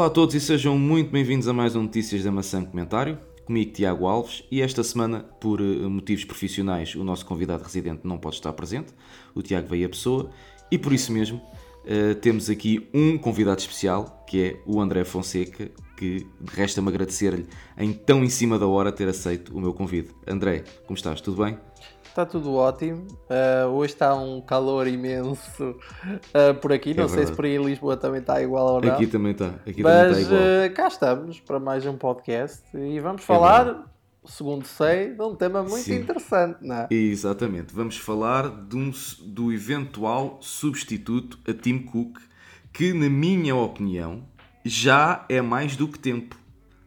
Olá a todos e sejam muito bem-vindos a mais um Notícias da Maçã Comentário. Comigo Tiago Alves e esta semana, por eh, motivos profissionais, o nosso convidado residente não pode estar presente, o Tiago veio a pessoa, e por isso mesmo uh, temos aqui um convidado especial, que é o André Fonseca, que resta-me agradecer-lhe em tão em cima da hora ter aceito o meu convite. André, como estás? Tudo bem? Está tudo ótimo. Uh, hoje está um calor imenso uh, por aqui. É não verdade. sei se por aí em Lisboa também está igual ou não. Aqui também está. Aqui Mas também está. Uh, cá estamos para mais um podcast e vamos falar, é segundo sei, de um tema muito Sim. interessante, não é? Exatamente. Vamos falar de um, do eventual substituto a Tim Cook, que, na minha opinião, já é mais do que tempo.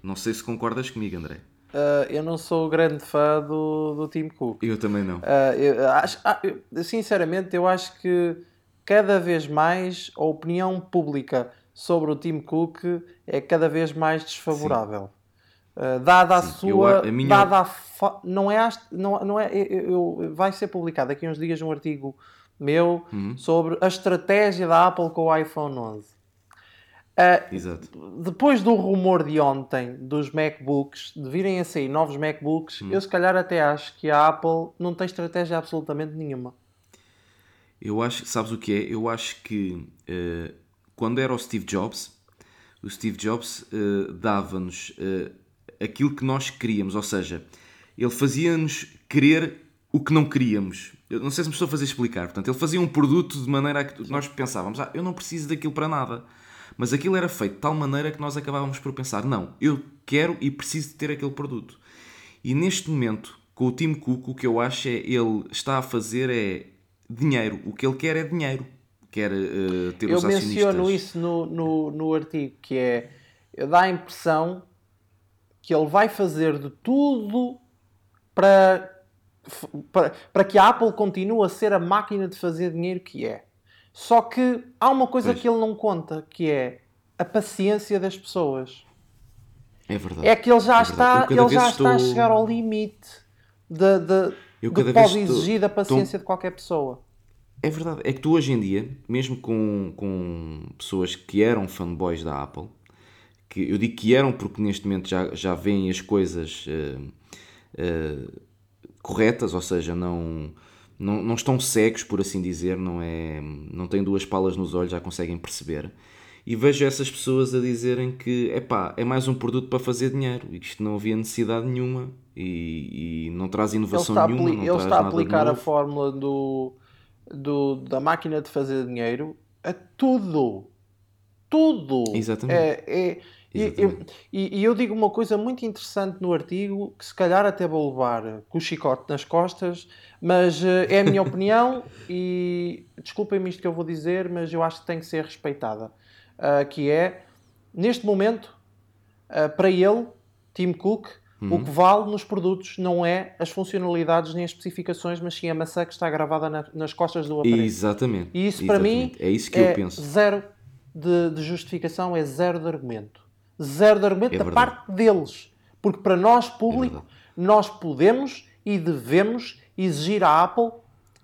Não sei se concordas comigo, André. Uh, eu não sou grande fã do, do Tim Cook. Eu também não. Uh, eu acho, ah, eu, sinceramente, eu acho que cada vez mais a opinião pública sobre o Tim Cook é cada vez mais desfavorável. Uh, dada Sim, a sua. Eu, a minha... dada a fa... não é, não, não é eu, vai ser publicado daqui uns dias um artigo meu uhum. sobre a estratégia da Apple com o iPhone 11. Uh, Exato. Depois do rumor de ontem dos MacBooks, de virem a sair novos MacBooks, hum. eu se calhar até acho que a Apple não tem estratégia absolutamente nenhuma. Eu acho, sabes o que é? Eu acho que uh, quando era o Steve Jobs, o Steve Jobs uh, dava-nos aquilo que nós queríamos, ou seja, ele fazia-nos querer o que não queríamos. Eu não sei se me estou a fazer explicar. Portanto, ele fazia um produto de maneira a que nós pensávamos, ah, eu não preciso daquilo para nada mas aquilo era feito de tal maneira que nós acabávamos por pensar: não, eu quero e preciso de ter aquele produto. E neste momento, com o Tim Cook, o que eu acho é ele está a fazer é dinheiro. O que ele quer é dinheiro. Quer uh, ter eu os acionistas. Eu menciono isso no, no, no artigo, que é dá a impressão que ele vai fazer de tudo para, para, para que a Apple continue a ser a máquina de fazer dinheiro que é. Só que há uma coisa pois. que ele não conta, que é a paciência das pessoas. É verdade. É que ele já, é está, ele já estou... está a chegar ao limite de, de, eu do que pode exigir da paciência estou... de qualquer pessoa. É verdade. É que tu hoje em dia, mesmo com, com pessoas que eram fanboys da Apple, que eu digo que eram porque neste momento já, já veem as coisas uh, uh, corretas, ou seja, não não, não estão cegos, por assim dizer, não, é, não têm duas palas nos olhos, já conseguem perceber. E vejo essas pessoas a dizerem que epá, é mais um produto para fazer dinheiro e que isto não havia necessidade nenhuma e, e não traz inovação ele nenhuma. Ele está a aplicar a fórmula do, do, da máquina de fazer dinheiro a tudo. Tudo. Exatamente. É, é, e eu, e, e eu digo uma coisa muito interessante no artigo que se calhar até vou levar com o chicote nas costas, mas uh, é a minha opinião e desculpem-me isto que eu vou dizer, mas eu acho que tem que ser respeitada. Uh, que é, neste momento, uh, para ele, Tim Cook, uhum. o que vale nos produtos não é as funcionalidades nem as especificações, mas sim a maçã que está gravada na, nas costas do aparelho. Exatamente. E isso Exatamente. para mim é, isso que é eu penso. zero de, de justificação, é zero de argumento zero de argumento é da parte deles. Porque para nós, público, é nós podemos e devemos exigir à Apple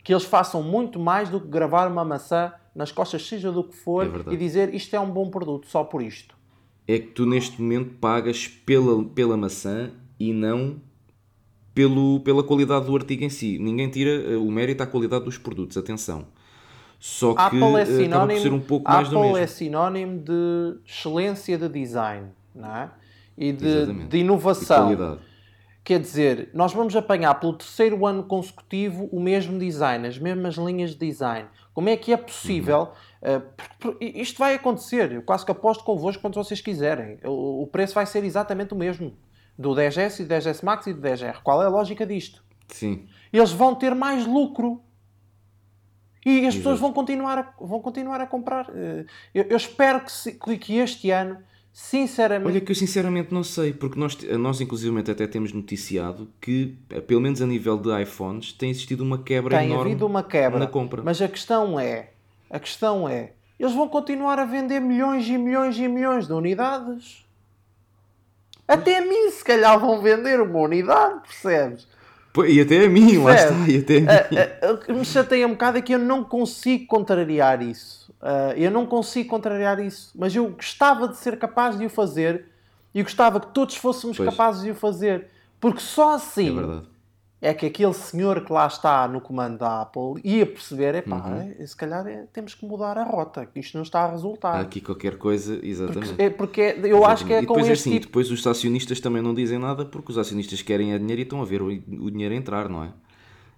que eles façam muito mais do que gravar uma maçã nas costas, seja do que for, é e dizer isto é um bom produto, só por isto. É que tu neste momento pagas pela, pela maçã e não pelo, pela qualidade do artigo em si. Ninguém tira eh, o mérito à qualidade dos produtos, atenção. Só que Apple é sinónimo, acaba por ser um pouco mais do mesmo. É sinónimo de excelência de design não é? e de, de inovação. Quer dizer, nós vamos apanhar pelo terceiro ano consecutivo o mesmo design, as mesmas linhas de design. Como é que é possível? Uhum. Uh, isto vai acontecer, eu quase que aposto convosco quando vocês quiserem. O, o preço vai ser exatamente o mesmo do 10S e do 10S Max e do 10R. Qual é a lógica disto? Sim. Eles vão ter mais lucro e as pessoas vão continuar, a, vão continuar a comprar. Eh, eu, eu espero que, se, que este ano, sinceramente. Olha, que eu sinceramente não sei, porque nós, nós inclusive até temos noticiado que, eh, pelo menos a nível de iPhones, tem existido uma quebra tem enorme havido uma quebra, na compra. Mas a questão é: a questão é, eles vão continuar a vender milhões e milhões e milhões de unidades. Até a mim, se calhar, vão vender uma unidade, percebes? E até a mim, lá está. E até a mim. A, a, a, me chateia um bocado é que eu não consigo contrariar isso. Uh, eu não consigo contrariar isso, mas eu gostava de ser capaz de o fazer e gostava que todos fôssemos pois. capazes de o fazer, porque só assim é, é, que aquele senhor que lá está no comando da Apple ia perceber: é pá, uhum. é, se calhar é, temos que mudar a rota, que isto não está a resultar. Aqui qualquer coisa, exatamente. Porque, é, porque eu exatamente. acho que é e com este assim, tipo... Depois os acionistas também não dizem nada porque os acionistas querem a dinheiro e estão a ver o, o dinheiro entrar, não é?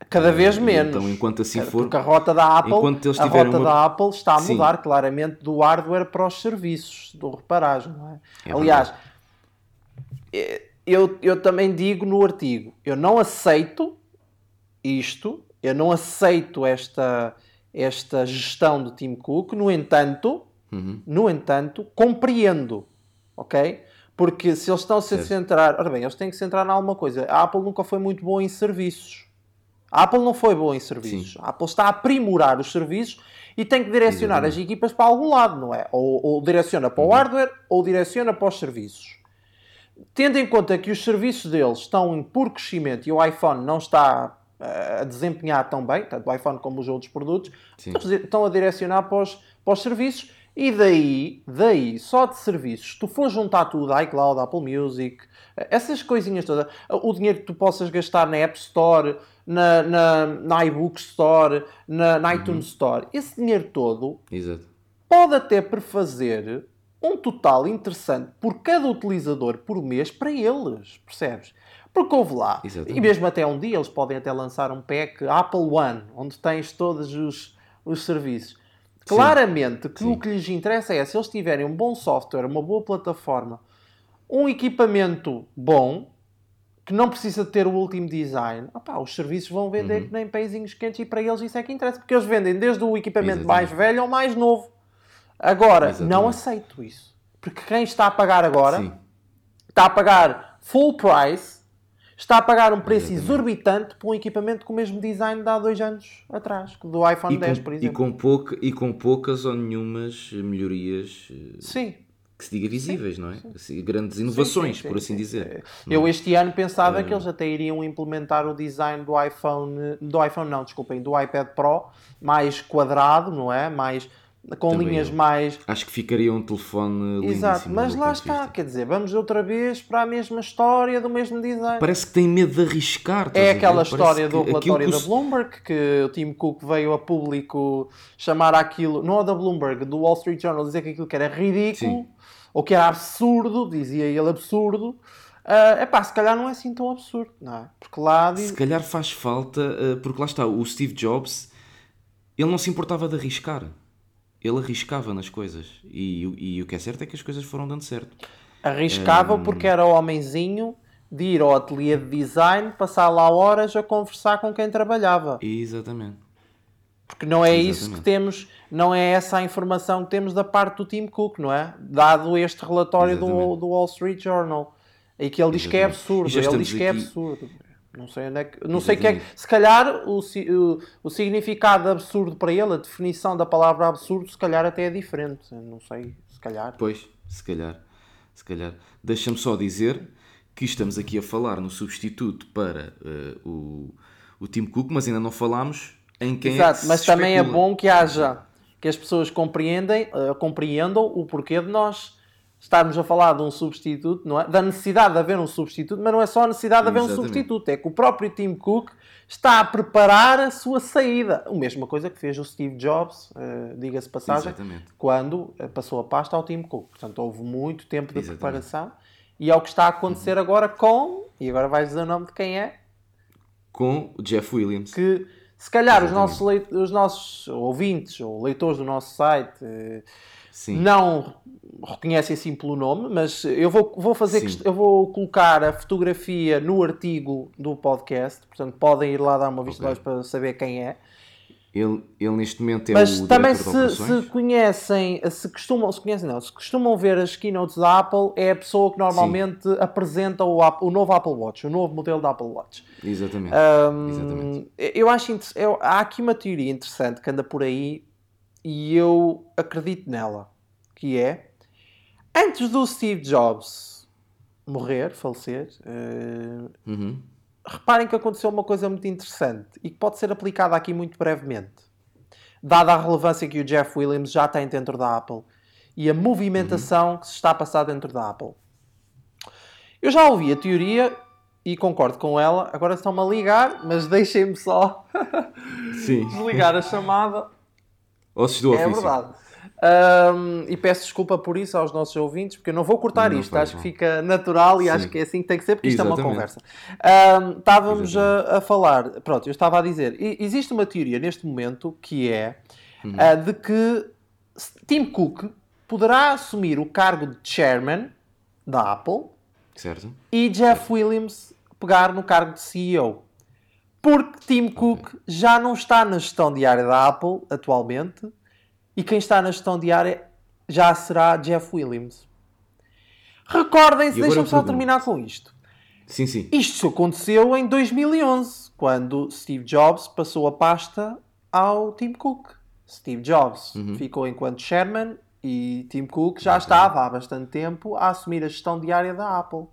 Cada vez menos. Então, enquanto assim for. Porque a rota da Apple, a rota uma... da Apple está a mudar Sim. claramente do hardware para os serviços, do reparagem. Não é? é Aliás, eh, eu, eu também digo no artigo: eu não aceito isto, eu não aceito esta, esta gestão do Tim Cook, no entanto, uhum. no entanto, compreendo, ok? Porque se eles estão a se centrar, ora bem, eles têm que se centrar em alguma coisa. A Apple nunca foi muito boa em serviços a Apple não foi boa em serviços. Sim. A Apple está a aprimorar os serviços e tem que direcionar Exatamente. as equipas para algum lado, não é? Ou, ou direciona para o uhum. hardware ou direciona para os serviços. Tendo em conta que os serviços deles estão em puro crescimento e o iPhone não está uh, a desempenhar tão bem, tanto o iPhone como os outros produtos, Sim. estão a direcionar para os, para os serviços e daí, daí, só de serviços, tu for juntar tudo, iCloud, Apple Music, essas coisinhas todas, o dinheiro que tu possas gastar na App Store, na, na, na iBook Store, na, na uhum. iTunes Store, esse dinheiro todo Exato. pode até prefazer um total interessante por cada utilizador por mês para eles, percebes? Porque houve lá, Exatamente. e mesmo até um dia eles podem até lançar um pack Apple One, onde tens todos os, os serviços. Claramente que Sim. o que lhes interessa é se eles tiverem um bom software, uma boa plataforma, um equipamento bom, que não precisa ter o último design, opá, os serviços vão vender uhum. que nem peizinhos quentes e para eles isso é que interessa, porque eles vendem desde o equipamento Exatamente. mais velho ao mais novo. Agora, Exatamente. não aceito isso. Porque quem está a pagar agora Sim. está a pagar full price, está a pagar um preço Exatamente. exorbitante por um equipamento com o mesmo design de há dois anos atrás, do iPhone e 10, com, por exemplo. E com, pouca, e com poucas ou nenhumas melhorias. Eh, Sim que se diga visíveis, sim, não é? Assim, grandes inovações, sim, sim, por assim dizer. É. Eu este ano pensava uh... que eles até iriam implementar o design do iPhone, do iPhone não, desculpem, do iPad Pro, mais quadrado, não é? Mais com Também linhas eu. mais. Acho que ficaria um telefone Exato, mas lá está, quer dizer, vamos outra vez para a mesma história do mesmo design. Parece que tem medo de arriscar. É aquela história do relatório da Bloomberg que o Tim Cook veio a público chamar aquilo, não é da Bloomberg, do Wall Street Journal, dizer que aquilo que era ridículo. Sim ou que era absurdo, dizia ele absurdo, uh, epá, se calhar não é assim tão absurdo, não é? Porque lá... Diz... Se calhar faz falta, uh, porque lá está, o Steve Jobs, ele não se importava de arriscar. Ele arriscava nas coisas. E, e, e o que é certo é que as coisas foram dando certo. Arriscava um... porque era o homenzinho de ir ao ateliê de design, passar lá horas a conversar com quem trabalhava. Exatamente. Porque não é Exatamente. isso que temos, não é essa a informação que temos da parte do Tim Cook, não é? Dado este relatório do, do, Wall Street Journal. E que ele diz que é absurdo. Ele diz que é absurdo. Não sei onde é que. Não sei que é, se calhar o, o, o significado absurdo para ele, a definição da palavra absurdo, se calhar até é diferente. Não sei, se calhar. Pois, se calhar. Se calhar. Deixa-me só dizer que estamos aqui a falar no substituto para uh, o, o Tim Cook, mas ainda não falámos em quem é Exato, é mas também é bom que haja que as pessoas compreendem, uh, compreendam o porquê de nós estarmos a falar de um substituto, não é? da necessidade de haver um substituto, mas não é só a necessidade de haver Exatamente. um substituto, é que o próprio Tim Cook está a preparar a sua saída. A mesma coisa que fez o Steve Jobs, uh, diga-se passagem, Exatamente. quando eh, passou a pasta ao Tim Cook. Portanto, houve muito tempo de Exatamente. preparação e é o que está a acontecer uhum. agora com, e agora vais dizer o nome de quem é? Com o Jeff Williams. Que se calhar os nossos, os nossos ouvintes ou leitores do nosso site eh, Sim. não reconhecem assim pelo nome, mas eu vou, vou fazer eu vou colocar a fotografia no artigo do podcast, portanto podem ir lá dar uma vista okay. para saber quem é. Ele, ele neste momento é Mas o também se, se, conhecem, se costumam, se conhecem não, se costumam ver as keynotes da Apple, é a pessoa que normalmente Sim. apresenta o, o novo Apple Watch, o novo modelo da Apple Watch. Exatamente. Um, Exatamente. Eu acho eu, há aqui uma teoria interessante que anda por aí e eu acredito nela, que é antes do Steve Jobs morrer, falecer, uh, uhum reparem que aconteceu uma coisa muito interessante e que pode ser aplicada aqui muito brevemente. dada a relevância que o Jeff Williams já tem dentro da Apple e a movimentação uhum. que se está a passar dentro da Apple. Eu já ouvi a teoria e concordo com ela. Agora estão-me a ligar, mas deixem-me só desligar a chamada. Ossos do é ofício. É verdade. Um, e peço desculpa por isso aos nossos ouvintes, porque eu não vou cortar não isto, acho que fica natural e Sim. acho que é assim que tem que ser, porque Exatamente. isto é uma conversa. Um, estávamos a, a, falar, pronto, eu estava a dizer, existe uma teoria neste momento que é uh, de que Tim Cook poderá assumir o cargo de chairman da Apple certo. e Jeff Williams pegar no cargo de CEO. Porque Tim Cook okay. já não está na gestão diária da Apple atualmente e quem está na gestão diária já será Jeff Williams. Recordem-se, deixem-me só terminar com isto. Sim, sim. Isto aconteceu em 2011, quando Steve Jobs passou a pasta ao Tim Cook. Steve Jobs uhum. ficou enquanto chairman e Tim Cook já estava há bastante tempo a assumir a gestão diária da Apple.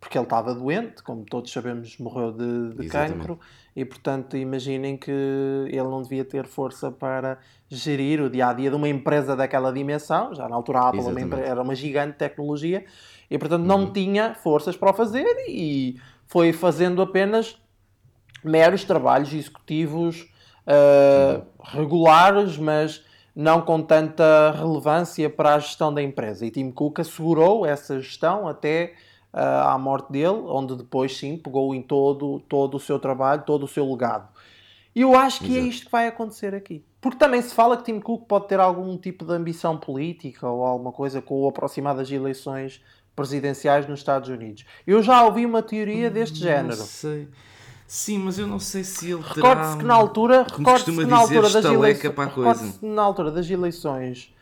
Porque ele estava doente, como todos sabemos, morreu de, de cancro e portanto imaginem que ele não devia ter força para gerir o dia a dia de uma empresa daquela dimensão. Já na altura a Apple uma era uma gigante tecnologia e portanto não uhum. tinha forças para o fazer e foi fazendo apenas meros trabalhos executivos uh, uhum. regulares, mas não com tanta relevância para a gestão da empresa. E Tim Cook assegurou essa gestão até à morte dele, onde depois sim pegou em todo, todo o seu trabalho, todo o seu legado. E eu acho que é Exato. é isto que vai acontecer aqui. Porque também se fala que Tim Cook pode ter algum tipo de ambição política ou alguma coisa com o aproximar das eleições presidenciais nos Estados Unidos. Eu já ouvi uma teoria deste não género. Sei. Sim, mas eu não sei se ele terá... Recorde-se que na altura, recorde que na altura das eleições, na altura das eleições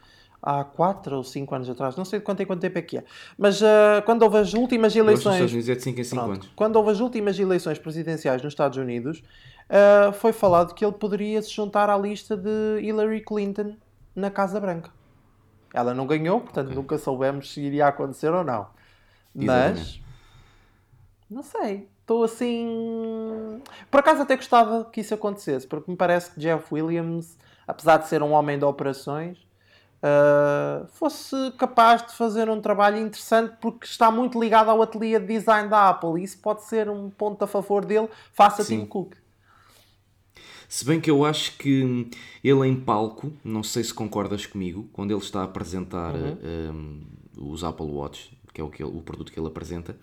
há 4 ou 5 anos atrás, não sei de quanto em quanto tempo é que é, mas uh, quando houve as últimas eleições. Nos de 5 em 5 anos. Quando houve as últimas eleições presidenciais nos Estados Unidos, uh, foi falado que ele poderia se juntar à lista de Hillary Clinton na Casa Branca. Ela não ganhou, portanto nunca soubemos se iria acontecer ou não. Mas. Exatamente. Não sei. Estou assim. Por acaso até gostava que isso acontecesse, porque me parece que Jeff Williams, apesar de ser um homem de operações, uh, fosse capaz de fazer um trabalho interessante porque está muito ligado ao ateliê de design da Apple e isso pode ser um ponto a favor dele face a Tim Cook. Se bem que eu acho que ele em palco, não sei se concordas comigo, quando ele está a apresentar uhum. um, os Apple Watch, que é o, que ele, o produto que ele apresenta,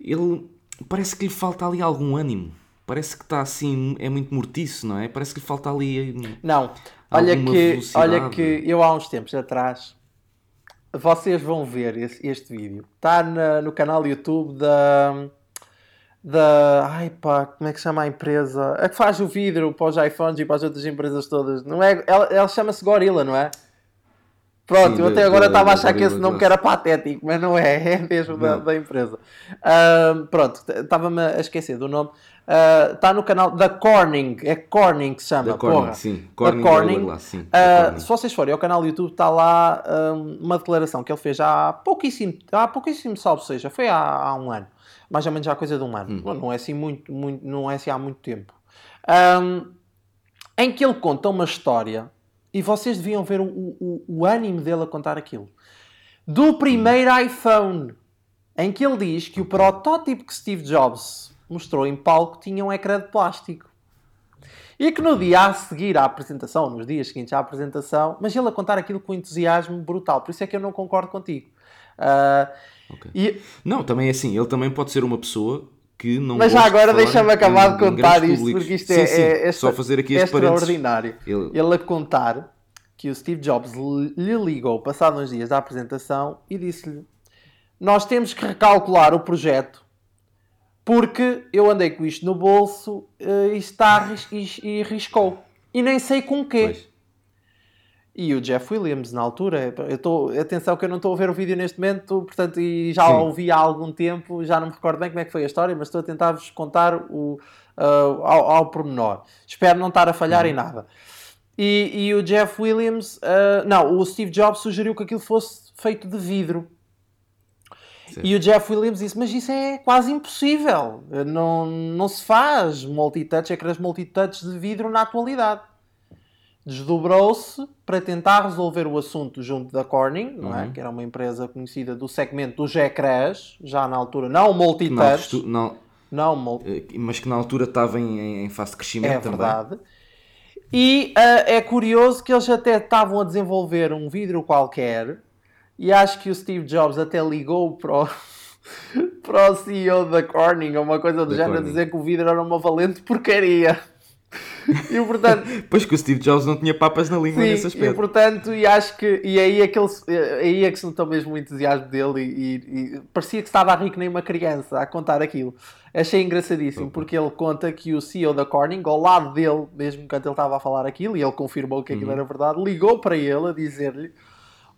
ele parece que lhe falta ali algum ânimo. Parece que está assim, é muito mortiço, não é? Parece que lhe falta ali. Não, Olha que, olha que eu há uns tempos atrás vocês vão ver esse, este vídeo. Está no canal YouTube da. Da. Ai pá, como é que chama a empresa? A que faz o vidro para os iPhones e para as outras empresas todas. Não é, ela, ela chama-se Gorilla, não é? Pronto, Sim, eu até agora estava a achar que esse nome que era patético, mas não é, é mesmo da, da, empresa. Uh, pronto, estava-me a esquecer do nome. Está ah, uh, no canal da Corning, é Corning que se chama. Da Corning, sim. Corning, Corning. Lá, sim. Uh, se vocês forem ao canal do YouTube, está lá um, uma declaração que ele fez há pouquíssimo, há pouquíssimo salvo seja, foi há, há, um ano, mais ou menos há coisa de um ano. Hum. Não é assim muito, muito, não é assim há muito tempo. Um, em que ele conta uma história e vocês deviam ver o, o, o ânimo dele a contar aquilo. Do primeiro iPhone, em que ele diz que o protótipo que Steve Jobs mostrou em palco tinha um ecrã de plástico. E que no dia a seguir à apresentação, nos dias seguintes à apresentação, mas ele a contar aquilo com entusiasmo brutal. Por isso é que eu não concordo contigo. Uh, okay. e... Não, também é assim. Ele também pode ser uma pessoa que não Mas já agora deixa-me acabar de contar isto, públicos. porque isto é, sim. é, é, Só fazer aqui é extraordinário. Ele... ele a contar que o Steve Jobs lhe ligou passado uns dias da apresentação e disse-lhe: Nós temos que recalcular o projeto porque eu andei com isto no bolso uh, e, está, e, e riscou. E nem sei com o quê. Pois. E o Jeff Williams, na altura, eu estou, atenção que eu não estou a ver o vídeo neste momento, portanto, e já Sim. ouvi há algum tempo, já não me recordo bem como é que foi a história, mas estou a tentar-vos contar o, uh, ao, ao pormenor. Espero não estar a falhar em nada. E, e, o Jeff Williams, uh, não, o Steve Jobs sugeriu que aquilo fosse feito de vidro. Sim. E o Jeff Williams disse: Mas isso é quase impossível, não, não se faz multitouch, ecrãs multitouch de vidro na atualidade. Desdobrou-se para tentar resolver o assunto junto da Corning, é? Uhum. que era uma empresa conhecida do segmento dos ecrãs, já na altura, não multitouch, Não, não, não multi eh, mas que na altura estava em, em fase de crescimento É também. verdade. E ah, é curioso que eles até estavam a desenvolver um vidro qualquer e acho que o Steve Jobs até ligou para o, para o CEO da Corning ou uma coisa do Da género a dizer que o vidro era uma valente porcaria. E portanto, Pois que o Steve Jobs não tinha papas na língua nesse Sim, e aspecto. portanto, e acho que e aí é que, ele, aí é que se notou mesmo o entusiasmo dele e, e- e parecia que estava que nem uma criança a contar aquilo. Achei engraçadíssimo porque ele conta que o CEO da Corning, ao lado dele, mesmo enquanto ele estava a falar aquilo, e ele confirmou que Uhum. aquilo era verdade, ligou para ele a dizer-lhe: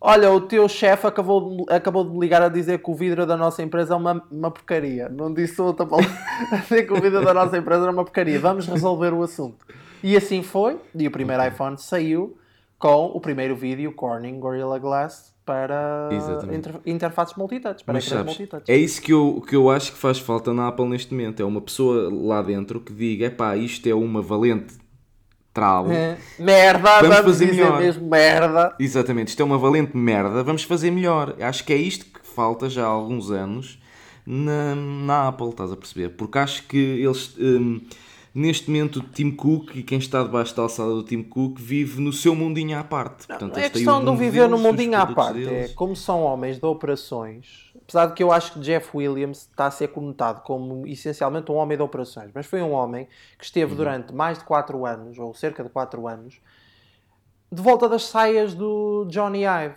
Olha, o teu chefe acabou, de- acabou de me ligar a dizer que o vidro da nossa empresa é uma, uma porcaria. Não disse outra palavra. a dizer que o vidro da nossa empresa era uma porcaria. Vamos resolver o assunto. E assim foi. E o primeiro iPhone saiu com o primeiro vídeo Corning Gorilla Glass para inter- interfaces multitouch, para Mas sabes, multitouch. é isso que eu, que eu acho que faz falta na Apple neste momento. É uma pessoa lá dentro que diga: epá, isto é uma valente trau. É. Merda, Vamos vamos, fazer dizer melhor. mesmo merda. Exatamente, isto é uma valente merda, vamos fazer melhor. Acho que é isto que falta já há alguns anos na, na Apple, estás a perceber? Porque acho que eles, hum, neste momento, o Tim Cook e quem está debaixo da alçada do Tim Cook vive no seu mundinho à parte. Portanto, Não é questão de mundo viver no mundinho à parte. É como são homens de operações. Apesar de que eu acho que Jeff Williams está a ser conotado como essencialmente um homem de operações. Mas foi um homem que Uhum. esteve durante mais de 4 anos, ou cerca de 4 anos, de volta das saias do Johnny Ive.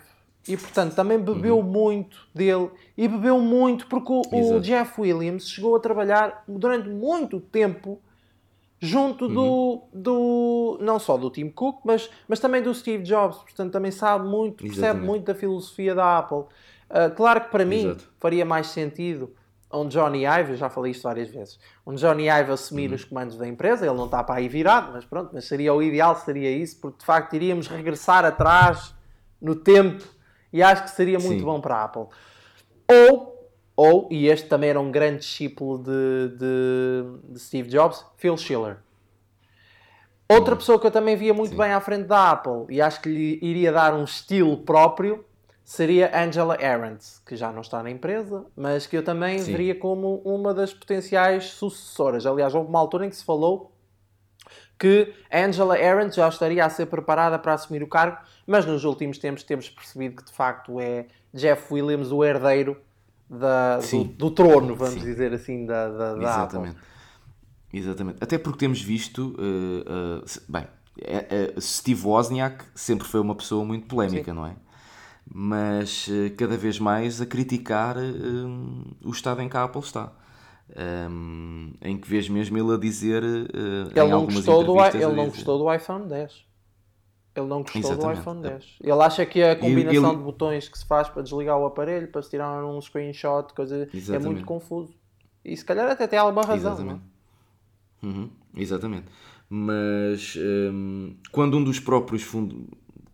E portanto também bebeu muito dele. E bebeu muito porque o, o. Jeff Williams chegou a trabalhar durante muito tempo junto do, do não só do Tim Cook, mas, mas também do Steve Jobs. Portanto, também sabe muito, percebe Exatamente. muito da filosofia da Apple. Ah, claro que para mim Exato. faria mais sentido um Johnny Ive, eu já falei isto várias vezes, um Johnny Ive assumir os comandos da empresa, ele não está para aí virado, mas pronto, mas seria o ideal, seria isso, porque de facto iríamos regressar atrás no tempo e acho que seria muito Sim. bom para a Apple. Ou, ou, e este também era um grande discípulo de, de, de Steve Jobs, Phil Schiller. Outra pessoa que eu também via muito Sim. bem à frente da Apple e acho que lhe iria dar um estilo próprio seria Angela Arendt, que já não está na empresa, mas que eu também Sim. veria como uma das potenciais sucessoras. Aliás, houve uma altura em que se falou que Angela Arendt já estaria a ser preparada para assumir o cargo, mas nos últimos tempos temos percebido que de facto é Jeff Williams o herdeiro da- do, Sim. do trono, vamos Sim. dizer assim, da, da, da Apple. Exatamente. Exatamente. Até porque temos visto, eh, se- bem, é- é- Steve Wozniak sempre foi uma pessoa muito polémica, não é? Mas eh, cada vez mais a criticar eh, o estado em que a Apple está. Um, em que vês mesmo ele a dizer eh, em Ele não, gostou do, ele não dizer- gostou do iPhone 10. Ele não gostou do Exatamente. iPhone 10. Ele acha que a combinação ele- de botões que se faz para desligar o aparelho, para se tirar um screenshot, coisa, é Exatamente. muito confuso. E se calhar até tem alguma razão. Exatamente. é? Uhum, exatamente. Mas hum, quando um dos próprios fund...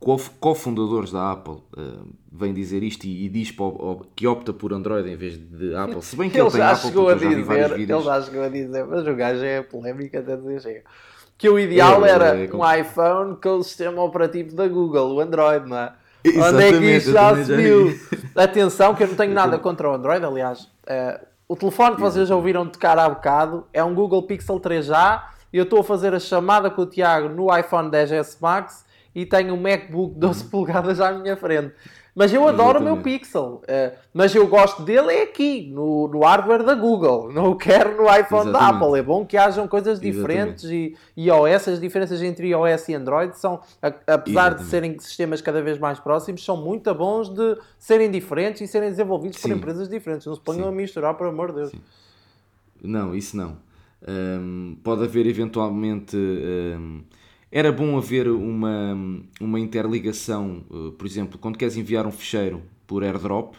co- cofundadores da Apple hum, vem dizer isto e, e diz o- que opta por Android em vez de Apple, se bem que ele, Ele tem já Apple, chegou a dizer, ele já chegou a dizer, mas o gajo é polémico até dizer chega. Que o ideal É, era é, é um iPhone com o sistema operativo da Google, o Android, não é? Onde é que eu já se viu? vi. Atenção, que eu não tenho nada contra o Android, aliás. eh, o telefone que vocês já ouviram tocar há bocado é um Google Pixel 3A e eu estou a fazer a chamada com o Tiago no iPhone 10s Max e tenho um MacBook 12 polegadas à minha frente. Mas eu adoro o meu Exatamente. Pixel. eh, mas eu gosto dele é aqui, no, no hardware da Google. Não o quero no iPhone da Exatamente. Apple. É bom que hajam coisas diferentes e iOS, as diferenças entre iOS e Android são, a- apesar de Exatamente. serem sistemas cada vez mais próximos, são muito bons de serem diferentes e serem desenvolvidos por Sim. empresas diferentes. Não se ponham Sim. a misturar, por amor de Deus. Não, isso não. Hum, pode haver eventualmente. hum, era bom haver uma, uma interligação, uh, por exemplo, quando queres enviar um ficheiro por airdrop,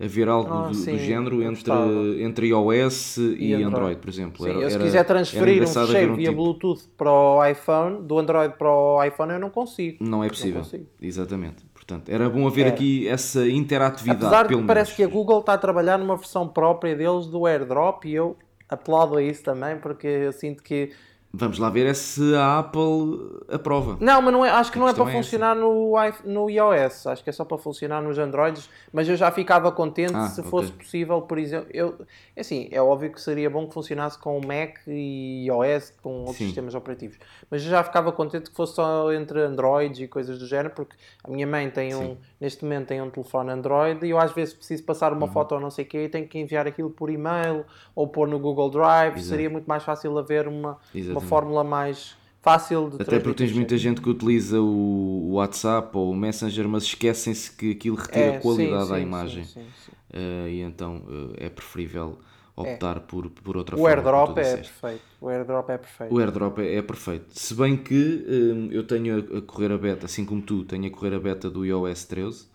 haver algo Ah, do, do sim, género eu entre, gostava. entre iOS e, Android. Android. por exemplo. Sim, Era- eu se era- quiser era transferir um ficheiro um via tipo- Bluetooth para o iPhone, do Android para o iPhone, eu não consigo. Não é possível. consigo. Exatamente. Portanto, era bom haver É. aqui essa interatividade. Apesar de que parece menos. que a Google está a trabalhar numa versão própria deles do AirDrop e eu aplaudo a isso também porque eu sinto que Vamos lá ver é se a Apple aprova. Não, mas não é, acho que A não é para é funcionar no, no iOS, acho que é só para funcionar nos Androids, mas eu já ficava contente Ah, se ok. fosse possível, por exemplo, eu, é assim, é óbvio que seria bom que funcionasse com o Mac e iOS, com outros Sim. sistemas operativos, mas eu já ficava contente que fosse só entre Androids e coisas do género, porque a minha mãe tem um, neste momento tem um telefone Android e eu às vezes preciso passar Uhum. uma foto ou não sei o quê e tenho que enviar aquilo por e-mail ou pôr no Google Drive, Exato. seria muito mais fácil haver uma, uma fórmula mais fácil de Até porque tens muita gente que utiliza o WhatsApp ou o Messenger, mas esquecem-se que aquilo retira É, qualidade sim, à sim, imagem. sim. Eh, e então eh, é preferível optar por, por outra O forma. airdrop é perfeito. O airdrop é perfeito. O airdrop é, é perfeito. Se bem que hum, eu tenho a, correr a beta, assim como tu, tenho a correr a beta do iOS 13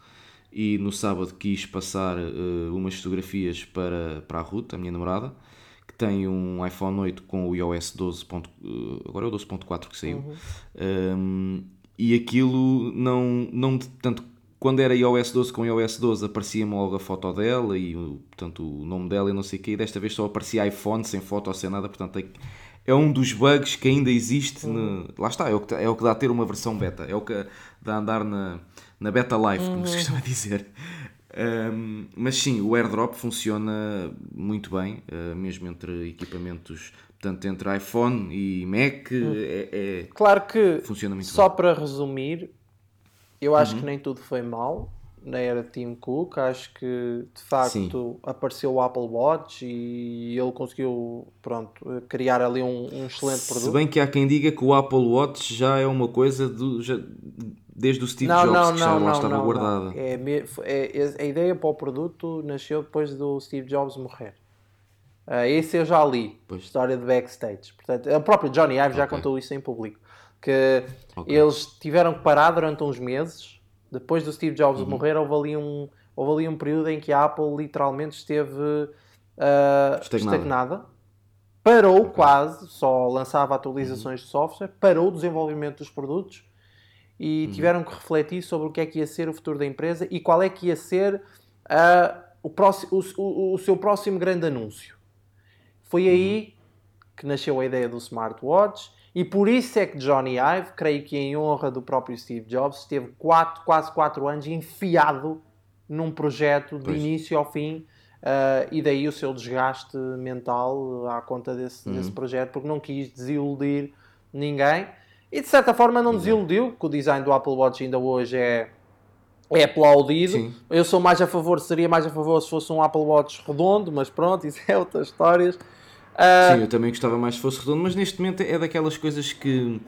e no sábado quis passar eh, umas fotografias para, para a Ruth, a minha namorada, que tem um iPhone 8 com o iOS 12. ponto- eh, agora é o 12.4 que saiu. Hum, e aquilo não, não. Portanto, quando era iOS 12 com iOS 12 aparecia-me logo a foto dela e o- portanto, o nome dela e não sei o quê, e desta vez só aparecia iPhone sem foto ou sem nada, portanto é, é um dos bugs que ainda existe. no- lá está, é o, que, é o que dá a ter uma versão beta, é o que dá a andar na, na beta live, como se costuma dizer. Um, mas sim, o airdrop funciona muito bem, uh, mesmo entre equipamentos, portanto, entre iPhone e Mac, é- é, Claro que, funciona muito só bem. Uhum. para resumir, eu acho que nem tudo foi mal na era Tim Cook. Acho que, de facto, Sim. apareceu o Apple Watch e ele conseguiu, pronto, criar ali um, um excelente Se produto. bem que há quem diga que o Apple Watch já é uma coisa do, já- desde o Steve Não, Jobs, não, que já não, lá estava guardada. É, é- é- a ideia para o produto nasceu depois do Steve Jobs morrer. Ah, esse eu já li, Pois. história de backstage. Portanto, o próprio Johnny Ive já Ok. contou isso em público. Que Ok. eles tiveram que parar durante uns meses. Depois do Steve Jobs Uhum. morrer, houve ali, um, houve ali um período em que a Apple literalmente esteve ah, Estagnada. estagnada. Parou quase, só lançava atualizações de software, parou o desenvolvimento dos produtos e tiveram que refletir sobre o que é que ia ser o futuro da empresa e qual é que ia ser ah, o, próximo, o, o- seu próximo grande anúncio. Foi aí que nasceu a ideia do smartwatch e por isso é que Johnny Ive, creio que em honra do próprio Steve Jobs, esteve quatro, quase 4 anos enfiado num projeto de Pois. início ao fim ah, e daí o seu desgaste mental à conta desse, Uhum. desse projeto, porque não quis desiludir ninguém e de certa forma não desiludiu, que o design do Apple Watch ainda hoje é, é aplaudido. Sim. Eu sou mais a favor, seria mais a favor se fosse um Apple Watch redondo, mas pronto, isso é outras histórias. Ah, Sim, eu também gostava mais se fosse redondo, mas neste momento é daquelas coisas que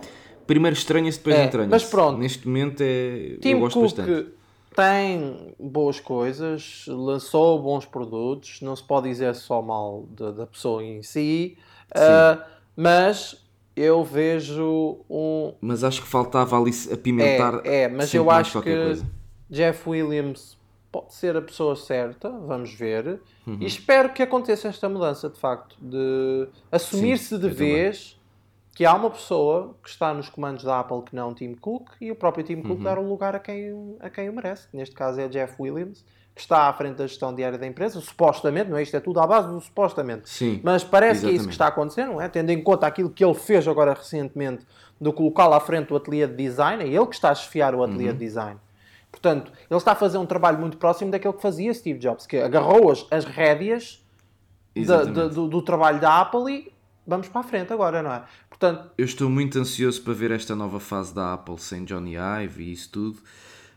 primeiro estranha-se, depois É, entranha-se. mas pronto. Neste momento é. Tim eu gosto Cook bastante. tem boas coisas, lançou bons produtos, não se pode dizer só mal da, da pessoa em si, ah, mas eu vejo um. Mas acho que faltava ali apimentar. É, é mas eu acho que coisa. Jeff Williams pode ser a pessoa certa, vamos ver. Uhum. E espero que aconteça esta mudança, de facto, de assumir-se de eu também. vez que há uma pessoa que está nos comandos da Apple que não o Tim Cook e o próprio Tim Uhum. Cook dar o lugar a quem, a quem o merece. Neste caso é Jeff Williams, está à frente da gestão diária da empresa, supostamente, não é? Isto é tudo à base do supostamente. Sim. Mas parece que é isso exatamente. que está a acontecer, não é? Tendo em conta aquilo que ele fez agora recentemente do colocá-lo à frente do ateliê de design, é ele que está a chefiar o ateliê Uhum. de design. Portanto, ele está a fazer um trabalho muito próximo daquele que fazia Steve Jobs, que agarrou as, as rédeas Exatamente. do, do trabalho da Apple e vamos para a frente agora, não é? Portanto, Eu estou muito ansioso para ver esta nova fase da Apple sem Johnny Ive e isso tudo,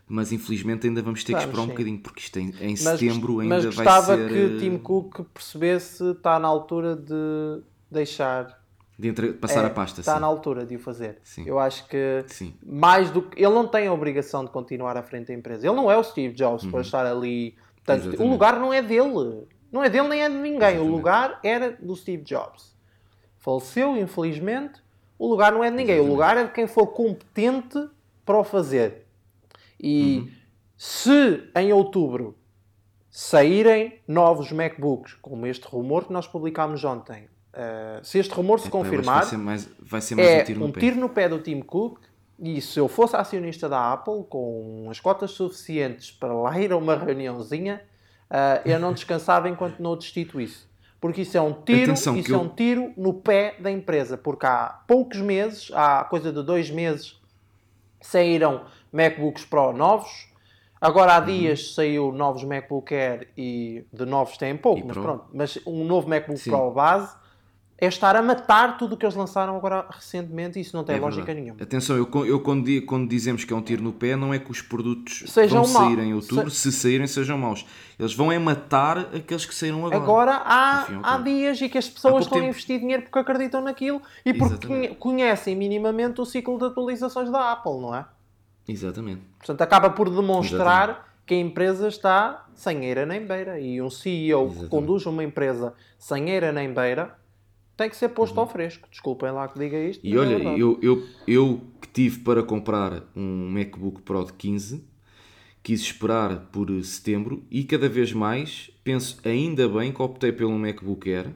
mas infelizmente ainda vamos ter que esperar um sim. bocadinho, porque isto em, em mas, setembro ainda mas vai gostava ser. que eh, Tim Cook percebesse se está na altura de deixar de entre- passar É, a pasta, Está sim. na altura de o fazer. Sim. Eu acho que Sim. mais do que. Ele não tem a obrigação de continuar à frente da empresa. Ele não é o Steve Jobs para estar ali. Portanto, o Exatamente. lugar não é dele. Não é dele nem é de ninguém. O Exatamente. lugar era do Steve Jobs. Faleceu, infelizmente. O lugar não é de ninguém. O lugar é de quem for competente para o fazer. E se em outubro saírem novos MacBooks, como este rumor que nós publicámos ontem, eh, se este rumor se acho que confirmar, Vai ser mais, vai ser mais é um tiro um no pé. tiro no pé do Tim Cook. E se eu fosse acionista da Apple, com as cotas suficientes para lá ir a uma reuniãozinha, ah, eu não descansava enquanto não destituísse. porque isso é um tiro, Atenção, isso é eu- um tiro no pé da empresa, porque há poucos meses, há coisa de dois meses, saíram MacBooks Pro novos. Agora Uhum. há dias saiu novos MacBook Air e de novos têm pouco, E mas Pro. pronto. Mas um novo MacBook Sim. Pro base é estar a matar tudo o que eles lançaram agora recentemente e isso não tem É lógica verdade. nenhuma. Atenção, eu, eu quando, quando dizemos que é um tiro no pé, não é que os produtos Sejam vão sair em outubro, se saírem sejam maus. Eles vão é matar aqueles que saíram agora. Agora há, Ao fim e ao há dias e que as pessoas estão a tempo. investir dinheiro porque acreditam naquilo e porque Exatamente. conhe- conhecem minimamente o ciclo de atualizações da Apple, não é? Exatamente. Portanto, acaba por demonstrar que a empresa está sem eira nem beira. E um CEO que Exatamente. conduz uma empresa sem eira nem beira tem que ser posto ao fresco. Desculpem lá que diga isto. Uhum. E é olha, verdade. eu, eu, eu que tive para comprar um MacBook Pro de 15, quis esperar por setembro e cada vez mais penso ainda bem que optei pelo MacBook Air,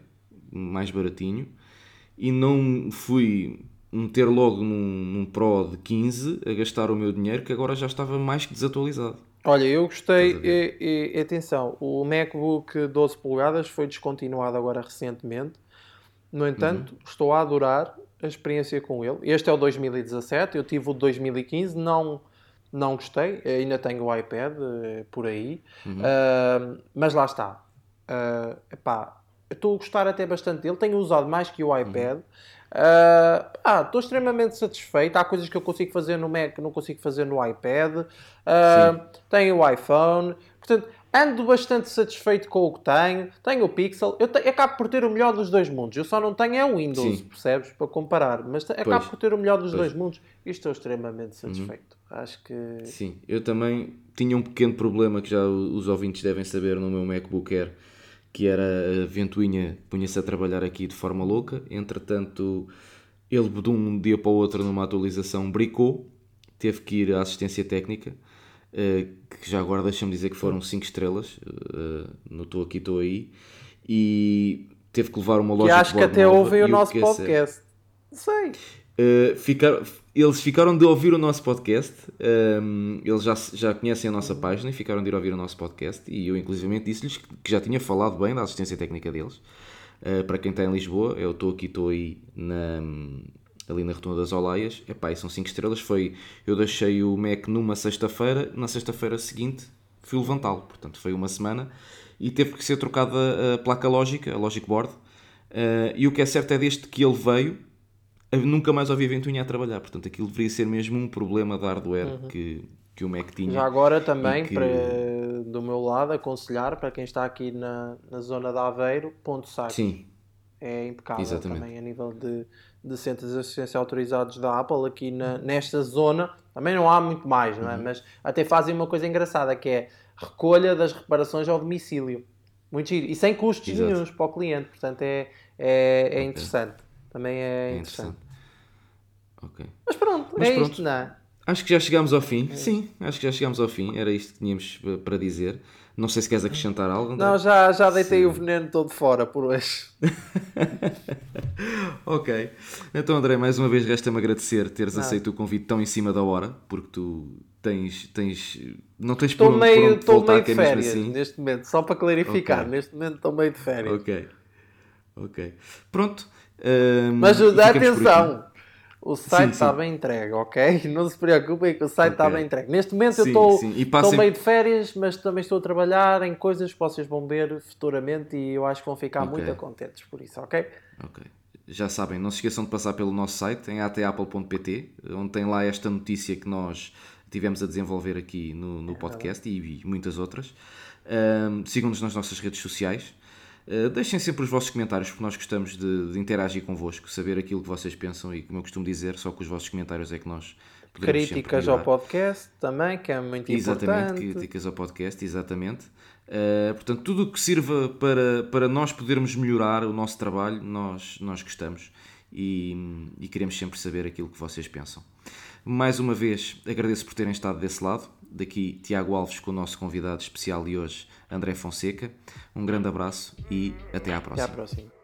mais baratinho, e não fui meter logo num, num Pro de 15 a gastar o meu dinheiro que agora já estava mais que desatualizado. Olha, eu gostei. E, e- atenção, o MacBook 12 polegadas foi descontinuado agora recentemente. No entanto, Uhum. estou a adorar a experiência com ele. Este é o 2017, eu tive o de 2015, não, não gostei. Ainda tenho o iPad eh, por aí, Uhum. Ah, mas lá está. Ah, epá, estou a gostar até bastante dele, tenho usado mais que o iPad. Ah, ah, estou extremamente satisfeito. Há coisas que eu consigo fazer no Mac que não consigo fazer no iPad. Ah, tenho o iPhone. Portanto, ando bastante satisfeito com o que tenho. Tenho o Pixel. Eu, te- acabo por ter o melhor dos dois mundos. Eu só não tenho é o Windows, Sim. percebes? Para comparar. Mas te- acabo por ter o melhor dos Pois. Uhum. dois mundos e estou extremamente satisfeito. Acho que. Sim, eu também tinha um pequeno problema que já os ouvintes devem saber no meu MacBook Air, que era a ventoinha punha-se a trabalhar aqui de forma louca. Entretanto, ele de um dia para o outro numa atualização bricou, teve que ir à assistência técnica, eh, que já agora deixa-me dizer que foram 5 estrelas, eh, no estou aqui, estou aí, e teve que levar uma Que loja acho que até ouvem o nosso podcast. Sei. Uh, ficar- eles ficaram de ouvir o nosso podcast, um, eles já, já conhecem a nossa página e ficaram de ir ouvir o nosso podcast. E eu, inclusivamente, disse-lhes que, já tinha falado bem da assistência técnica deles. Uh, para quem está em Lisboa, eu estou aqui, estou aí na, ali na Rotunda das Olaias. Epá, são 5 estrelas. Foi, eu deixei o Mac numa sexta-feira, na sexta-feira seguinte fui levantá-lo. Portanto, foi uma semana e teve que ser trocada a placa lógica, a Logic Board. Uh, e o que é certo é desde que ele veio, nunca mais ouvi a ventoinha a trabalhar. Portanto, aquilo deveria ser mesmo um problema de hardware que, que o Mac tinha. Uhum. Já agora também, que- para, do meu lado, aconselhar para quem está aqui na, na zona de Aveiro, ponto saco. Sim, É impecável Exatamente. também a nível de, de centros de assistência autorizados da Apple aqui na, nesta zona. Também não há muito mais, não é? Uhum. Mas até fazem uma coisa engraçada que é recolha das reparações ao domicílio. Muito giro. E sem custos Exato. nenhuns para o cliente. Portanto, é, é, é interessante. Também é, é interessante. interessante. Ok. Mas pronto, Mas é pronto. isto, não é? Acho que já chegámos ao fim. Sim, acho que já chegámos ao fim. Era isto que tínhamos eh, para dizer. Não sei se queres acrescentar algo. Não, já, já deitei Sim. o veneno todo fora por hoje. Ok. Então, André, mais uma vez resta-me agradecer teres Nada. aceito o convite tão em cima da hora, porque tu tens. tens não tens por Estou onde, meio, por onde estou voltar, meio de é mesmo férias assim. neste momento, só para clarificar. Ok. Neste momento estou meio de férias. Ok. Ok. Pronto. Mas dá atenção, o site Sim, está sim. bem entregue, ok? Não se preocupem que o site está Ok. bem entregue. Neste momento eu Sim, estou, sim. E estou passem- meio de férias, mas também estou a trabalhar em coisas que vocês vão ver futuramente e eu acho que vão ficar Ok. muito contentes por isso, ok? Ok. Já sabem, não se esqueçam de passar pelo nosso site em atapple.pt, onde tem lá esta notícia que nós tivemos a desenvolver aqui no, no podcast e, e muitas outras. Ahm, Sigam-nos nas nossas redes sociais. Uh, deixem sempre os vossos comentários, porque nós gostamos de, de interagir convosco, saber aquilo que vocês pensam e, como eu costumo dizer, só com os vossos comentários é que nós sempre Críticas ao podcast também, que é muito Exatamente, importante. críticas ao podcast, exatamente. Uh, portanto, tudo o que sirva para, para nós podermos melhorar o nosso trabalho, nós, nós gostamos e, e queremos sempre saber aquilo que vocês pensam. Mais uma vez, agradeço por terem estado desse lado. Daqui, Tiago Alves com o nosso convidado especial de hoje, André Fonseca. Um grande abraço e até à Até próxima. à próxima.